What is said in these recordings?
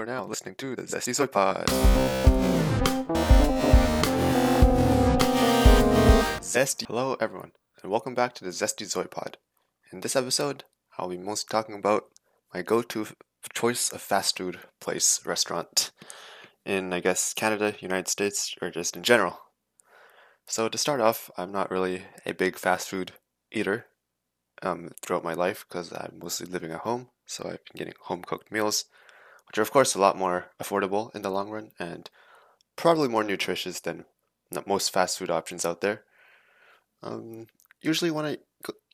are now listening to the Zesty Soy Pod. Zesty. Hello, everyone, and welcome back to the Zesty Zoy Pod. In this episode, I'll be mostly talking about my go-to f- choice of fast food place restaurant in, I guess, Canada, United States, or just in general. So to start off, I'm not really a big fast food eater um, throughout my life because I'm mostly living at home, so I've been getting home cooked meals, which are of course a lot more affordable in the long run and probably more nutritious than most fast food options out there. Um, usually when I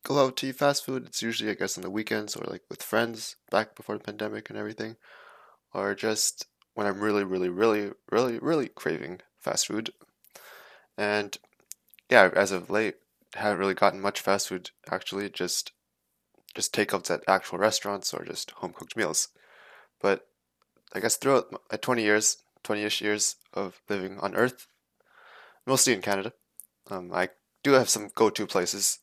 go out to eat fast food, it's usually I guess on the weekends or like with friends back before the pandemic and everything, or just when I'm really, really, really, really, really craving fast food. And yeah, as of late, haven't really gotten much fast food actually. Just just takeouts at actual restaurants or just home cooked meals. But I guess throughout my 20 years, 20ish years of living on Earth, mostly in Canada, um, I do have some go-to places.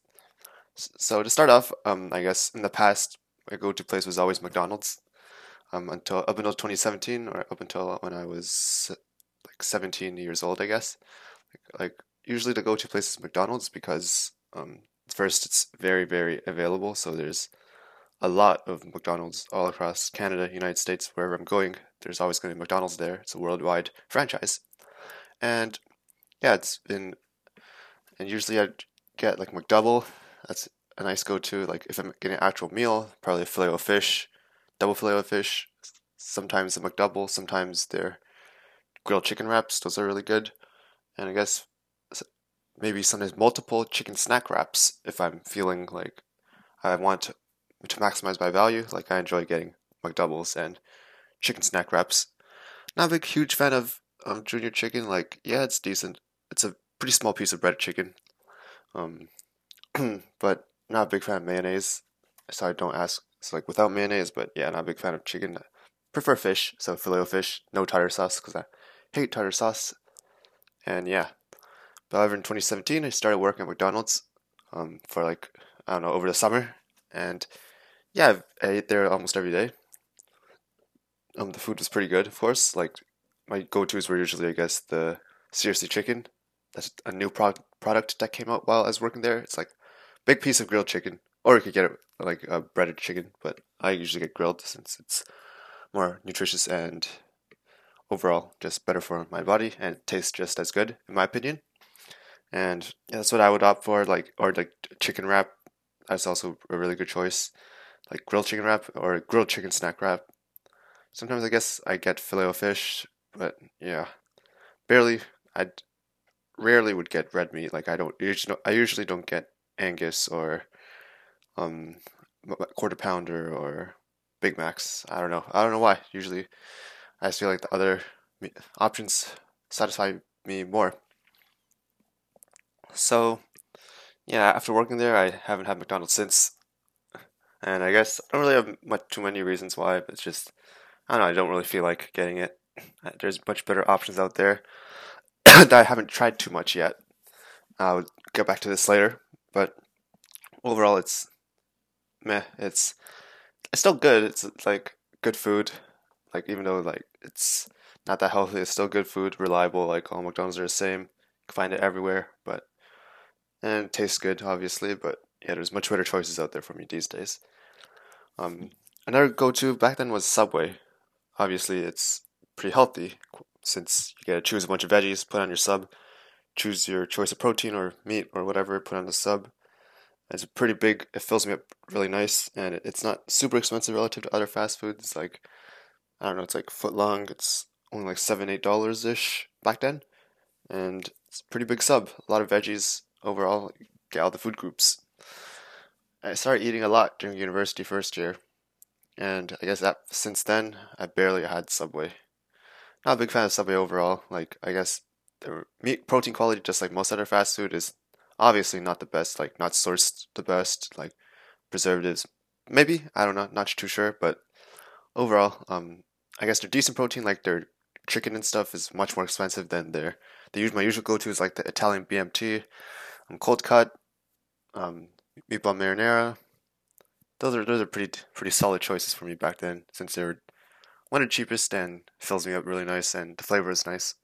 So to start off, um, I guess in the past, my go-to place was always McDonald's. Um, until up until 2017, or up until when I was like 17 years old, I guess. Like, like usually the go-to place is McDonald's because um, first it's very very available. So there's a lot of McDonald's all across Canada, United States, wherever I'm going. There's always going to be McDonald's there. It's a worldwide franchise, and yeah, it's been. And usually I get like McDouble. That's a nice go-to. Like if I'm getting an actual meal, probably a fillet of fish, double fillet of fish. Sometimes a McDouble. Sometimes they're grilled chicken wraps. Those are really good. And I guess maybe sometimes multiple chicken snack wraps if I'm feeling like I want to, maximize my value. Like I enjoy getting McDoubles and chicken snack wraps. Not a big huge fan of um, junior chicken. Like yeah, it's decent. It's a pretty small piece of breaded chicken. Um, but not a big fan of mayonnaise. So I don't ask. It's like without mayonnaise, but yeah, not a big fan of chicken. I prefer fish, so filet fish, no tartar sauce because I hate tartar sauce. And yeah, but However, in 2017, I started working at McDonald's um, for like, I don't know, over the summer. And yeah, I ate there almost every day. Um, the food was pretty good, of course. Like, my go tos were usually, I guess, the Seriously Chicken. That's a new pro- product that came out while I was working there. It's like big piece of grilled chicken, or you could get it like a breaded chicken, but I usually get grilled since it's more nutritious and overall just better for my body and it tastes just as good, in my opinion and that's what I would opt for. Like or like chicken wrap, that's also a really good choice. Like grilled chicken wrap or grilled chicken snack wrap. Sometimes I guess I get filet o fish, but yeah, barely. I rarely would get red meat. Like I don't usually I usually don't get Angus or um quarter pounder or Big Macs. I don't know. I don't know why. Usually, I just feel like the other options satisfy me more. So, yeah, after working there, I haven't had McDonald's since. And I guess I don't really have much too many reasons why, but it's just I don't know. I don't really feel like getting it. Uh, there's much better options out there that I haven't tried too much yet. I'll get back to this later, but overall, it's meh. It's it's still good. It's like good food. Like even though like it's not that healthy, it's still good food, reliable. Like all McDonald's are the same. You can find it everywhere, but and it tastes good, obviously. But yeah, there's much better choices out there for me these days. Um, another go-to back then was Subway. Obviously, it's pretty healthy since you get to choose a bunch of veggies, put on your sub, choose your choice of protein or meat or whatever, put on the sub. It's pretty big. It fills me up really nice, and it's not super expensive relative to other fast foods. Like I don't know, it's like foot long. It's only like seven, eight dollars ish back then, and it's a pretty big sub. A lot of veggies, overall get all the food groups. I started eating a lot during university first year, and I guess that since then I barely had Subway. Not a big fan of Subway overall. Like I guess the meat protein quality, just like most other fast food, is obviously not the best. Like not sourced the best. Like preservatives, maybe I don't know, not too sure. But overall, um, I guess they're decent protein. Like their chicken and stuff is much more expensive than their. The usual my usual go to is like the Italian BMT um, cold cut, um, meatball marinara. Those are those are pretty pretty solid choices for me back then, since they were one of the cheapest and fills me up really nice, and the flavor is nice.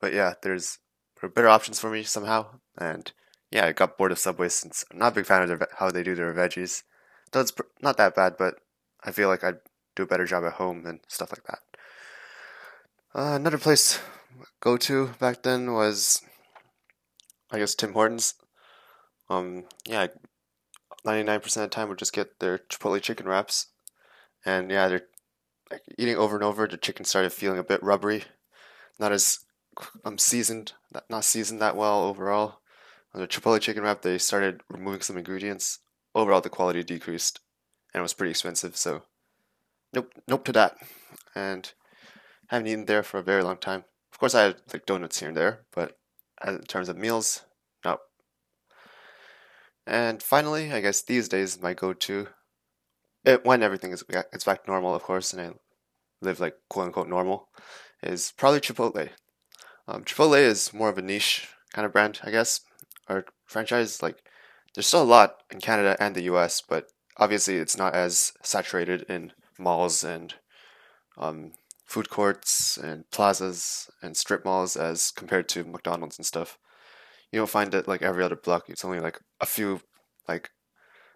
But yeah, there's better options for me somehow, and yeah, I got bored of Subway since I'm not a big fan of their, how they do their veggies. Though it's not that bad, but I feel like I'd do a better job at home and stuff like that. Uh, another place go to back then was, I guess Tim Hortons. Um, yeah, ninety nine percent of the time would just get their Chipotle chicken wraps, and yeah, they're like eating over and over. The chicken started feeling a bit rubbery, not as um seasoned, not seasoned that well overall. On the Chipotle chicken wrap, they started removing some ingredients. Overall, the quality decreased, and it was pretty expensive. So, nope, nope to that. And haven't eaten there for a very long time. Of course, I had like donuts here and there, but in terms of meals. And finally, I guess these days my go-to, it, when everything is it's back to normal, of course, and I live like quote unquote normal, is probably Chipotle. Um, Chipotle is more of a niche kind of brand, I guess, or franchise. Like, there's still a lot in Canada and the U.S., but obviously it's not as saturated in malls and um, food courts and plazas and strip malls as compared to McDonald's and stuff. You don't find it like every other block. It's only like a few, like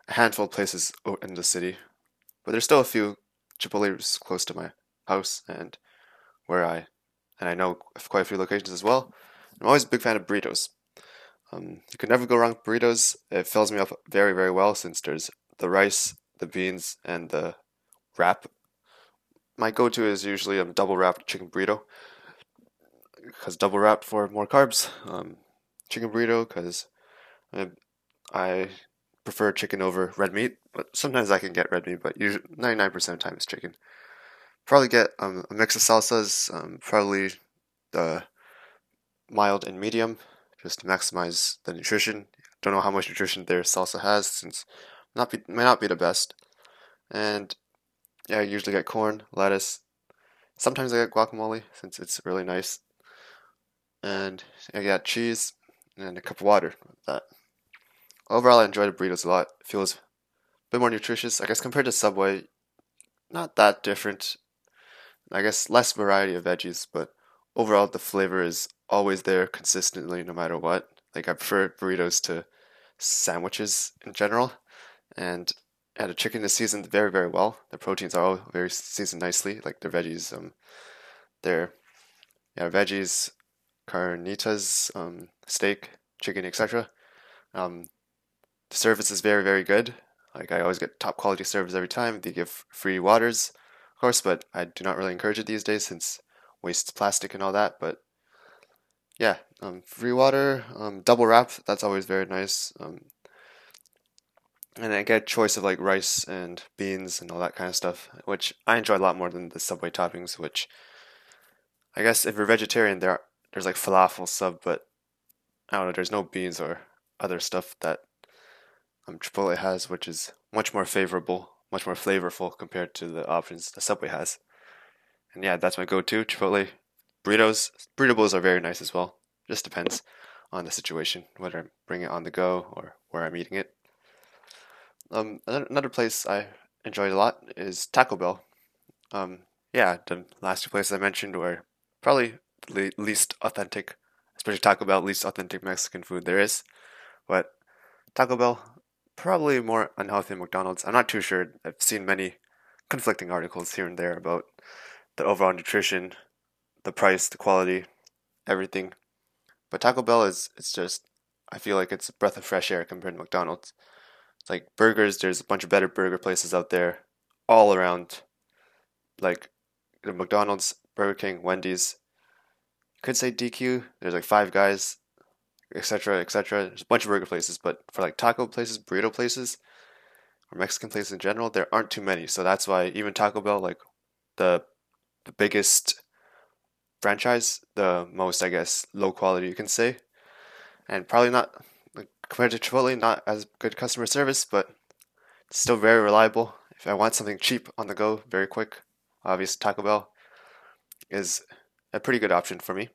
a handful of places in the city, but there's still a few Chipotle's close to my house and where I, and I know quite a few locations as well. I'm always a big fan of burritos. Um, you can never go wrong with burritos. It fills me up very, very well since there's the rice, the beans, and the wrap my go-to is usually a double wrapped chicken burrito because double wrapped for more carbs. Um, chicken burrito because I, I, prefer chicken over red meat, but sometimes I can get red meat, but usually 99% of the time it's chicken. Probably get um, a mix of salsas, um, probably the mild and medium, just to maximize the nutrition. Don't know how much nutrition their salsa has, since not be, might not be the best. And yeah, I usually get corn, lettuce. Sometimes I get guacamole since it's really nice. And I got cheese and a cup of water with that. Overall, I enjoy the burritos a lot. It feels a bit more nutritious. I guess compared to Subway, not that different. I guess less variety of veggies, but overall the flavor is always there consistently no matter what. Like I prefer burritos to sandwiches in general. And and the chicken is seasoned very, very well. The proteins are all very seasoned nicely, like the veggies. Um, their yeah, veggies, carnitas, um, steak, chicken, etc. Um, the service is very, very good. Like I always get top quality service every time. They give free waters, of course, but I do not really encourage it these days since wastes plastic and all that. But yeah, um, free water, um, double wrap. That's always very nice. Um, and I get a choice of like rice and beans and all that kind of stuff, which I enjoy a lot more than the Subway toppings. Which I guess if you're vegetarian, there there's like falafel sub, but I don't know. There's no beans or other stuff that um, Chipotle has, which is much more favorable, much more flavorful compared to the options the Subway has. And yeah, that's my go-to Chipotle burritos. Burrito bowls are very nice as well. Just depends on the situation, whether I'm bringing it on the go or where I'm eating it. Um, another place I enjoyed a lot is Taco Bell. Um, yeah, the last two places I mentioned were probably the least authentic, especially Taco Bell, least authentic Mexican food there is. But Taco Bell, probably more unhealthy than McDonald's. I'm not too sure. I've seen many conflicting articles here and there about the overall nutrition, the price, the quality, everything. But Taco Bell is it's just I feel like it's a breath of fresh air compared to McDonald's like burgers, there's a bunch of better burger places out there all around. Like McDonald's, Burger King, Wendy's. Could say DQ. There's like Five Guys, etc., etc. There's a bunch of burger places, but for like taco places, burrito places, or Mexican places in general, there aren't too many. So that's why even Taco Bell, like the the biggest franchise, the most I guess low quality you can say, and probably not compared to Chipotle, not as good customer service, but still very reliable. If I want something cheap on the go, very quick, obviously Taco Bell is a pretty good option for me.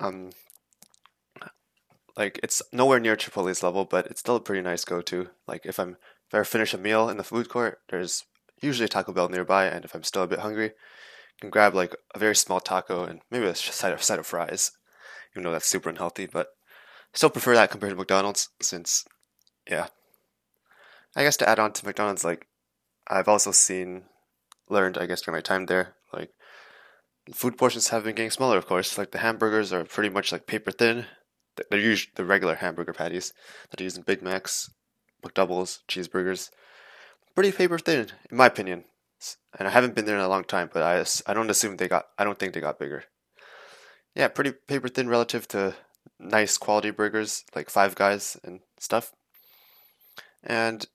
Um, like it's nowhere near Chipotle's level, but it's still a pretty nice go-to. Like if I'm if I finish a meal in the food court, there's usually a Taco Bell nearby, and if I'm still a bit hungry, I can grab like a very small taco and maybe a side of, side of fries, even though that's super unhealthy, but I still prefer that compared to McDonald's since, yeah. I guess to add on to McDonald's, like, I've also seen, learned, I guess, during my time there, like, food portions have been getting smaller, of course. Like, the hamburgers are pretty much like paper thin. They're usually the regular hamburger patties that are using Big Macs, McDoubles, cheeseburgers. Pretty paper thin, in my opinion. And I haven't been there in a long time, but I, I don't assume they got, I don't think they got bigger. Yeah, pretty paper thin relative to nice quality burgers like Five Guys and stuff. And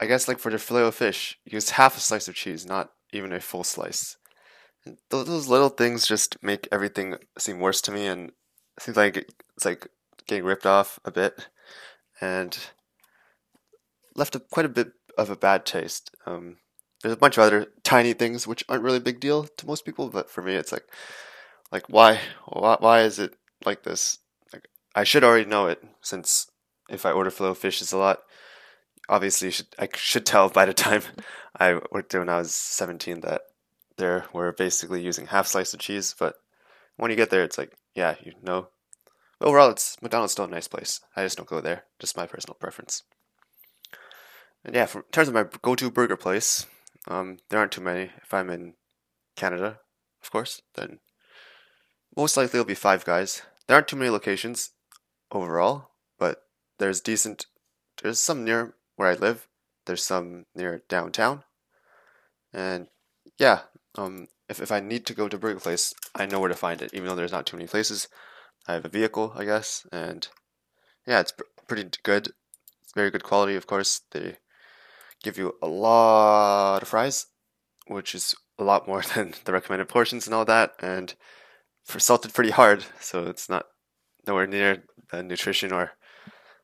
I guess like for the filet of fish, use half a slice of cheese, not even a full slice. And those little things just make everything seem worse to me, and it seems like it's like getting ripped off a bit, and left a, quite a bit of a bad taste. Um, there's a bunch of other tiny things which aren't really a big deal to most people, but for me, it's like, like why, why, why is it like this? Like I should already know it since if I order filet fishes a lot, obviously should I should tell by the time I worked there when I was 17 that there we're basically using half slice of cheese. But when you get there, it's like yeah, you know. Overall, it's McDonald's still a nice place. I just don't go there. Just my personal preference. And yeah, for, in terms of my go-to burger place, um, there aren't too many. If I'm in Canada, of course, then most likely it'll be Five Guys. There aren't too many locations overall, but there's decent. There's some near where I live. There's some near downtown, and yeah, um, if if I need to go to Burger Place, I know where to find it. Even though there's not too many places, I have a vehicle, I guess, and yeah, it's pr- pretty good. It's very good quality, of course. They give you a lot of fries, which is a lot more than the recommended portions and all that, and for salted pretty hard, so it's not nowhere near the nutrition or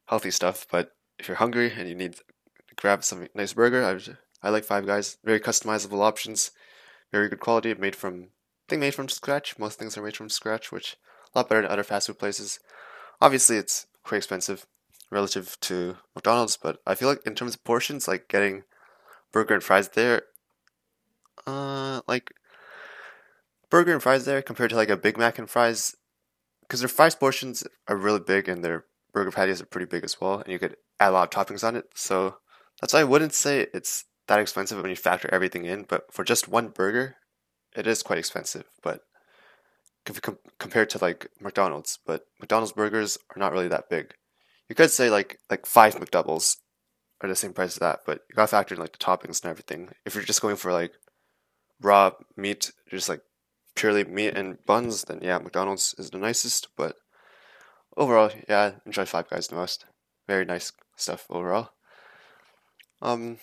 healthy stuff. But if you're hungry and you need to grab some nice burger, I, I like Five Guys. Very customizable options, very good quality, made from I think made from scratch. Most things are made from scratch, which a lot better than other fast food places. Obviously, it's quite expensive relative to McDonald's, but I feel like in terms of portions, like getting burger and fries there, uh, like burger and fries there compared to like a Big Mac and fries, because their fries portions are really big and their burger patties are pretty big as well, and you could add a lot of toppings on it. So that's why I wouldn't say it's that expensive when you factor everything in. But for just one burger, it is quite expensive. But com- compared to like McDonald's, but McDonald's burgers are not really that big. You could say like like five McDoubles are the same price as that, but you gotta factor in like the toppings and everything. If you're just going for like raw meat, just like purely meat and buns, then yeah, McDonald's is the nicest. But overall, yeah, enjoy Five Guys the most. Very nice stuff overall. Um,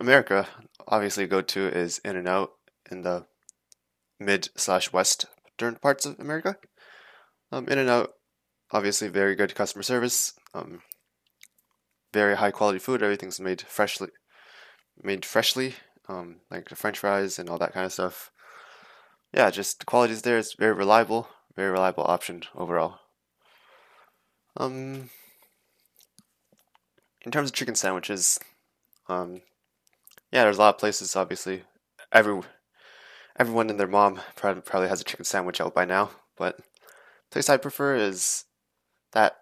America, obviously, go to is In-N-Out in the mid slash western parts of America. Um, In-N-Out, obviously, very good customer service. Um, very high quality food. Everything's made freshly, made freshly. Um, like the French fries and all that kind of stuff. Yeah, just the quality is there. It's very reliable. Very reliable option overall. Um, in terms of chicken sandwiches, um, yeah, there's a lot of places. Obviously, every everyone and their mom probably has a chicken sandwich out by now. But place I prefer is that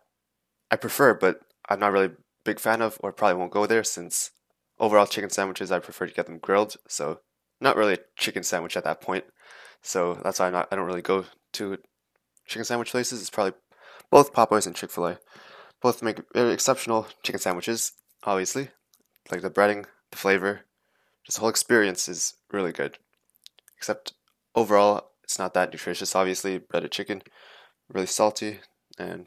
I prefer, but I'm not really big fan of, or probably won't go there since overall chicken sandwiches I prefer to get them grilled. So not really a chicken sandwich at that point. So that's why I'm not. I don't really go to chicken sandwich places. It's probably both Popeyes and Chick Fil A. Both make exceptional chicken sandwiches. Obviously, like the breading, the flavor, the whole experience is really good. Except overall, it's not that nutritious. Obviously, breaded chicken, really salty, and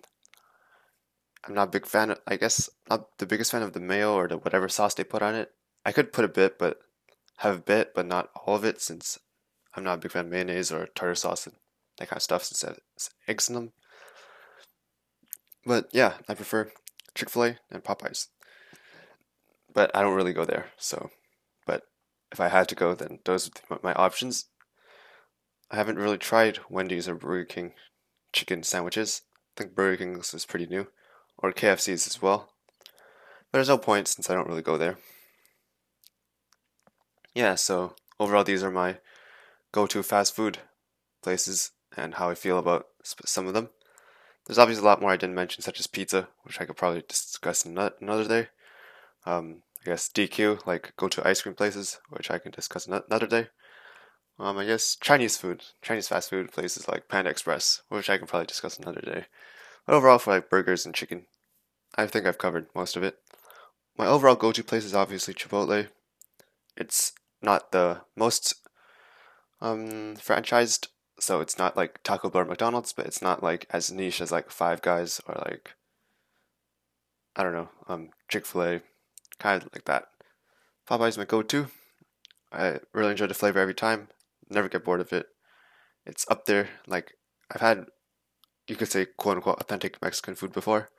I'm not a big fan. Of, I guess not the biggest fan of the mayo or the whatever sauce they put on it. I could put a bit, but have a bit, but not all of it, since I'm not a big fan of mayonnaise or tartar sauce and that kind of stuff, since it's eggs in them. But yeah, I prefer Chick Fil A and Popeyes. But I don't really go there, so. If I had to go, then those are my options. I haven't really tried Wendy's or Burger King chicken sandwiches. I think Burger King's is pretty new, or KFC's as well. But there's no point since I don't really go there. yeah, so overall, these are my go-to fast food places and how I feel about some of them. There's obviously a lot more I didn't mention, such as pizza, which I could probably discuss another day. Um, I guess DQ, like go to ice cream places, which I can discuss another day. Um, I guess Chinese food, Chinese fast food places like Panda Express, which I can probably discuss another day. But overall, for like burgers and chicken, I think I've covered most of it. My overall go-to place is obviously Chipotle. It's not the most um, franchised, so it's not like Taco Bell or McDonald's, but it's not like as niche as like Five Guys or like I don't know, um, Chick Fil A, kind of like that. Popeye's my go-to. I really enjoy the flavor every time. Never get bored of it. It's up there. Like I've had, you could say, quote unquote, authentic Mexican food before,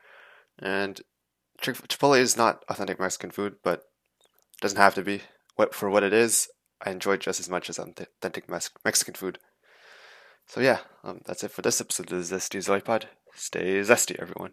and Chipotle is not authentic Mexican food, but doesn't have to be. What for what it is, I enjoy just as much as authentic Mexican food. So yeah, um, that's it for this episode of the Zesty Zoe Pod. Stay zesty, everyone.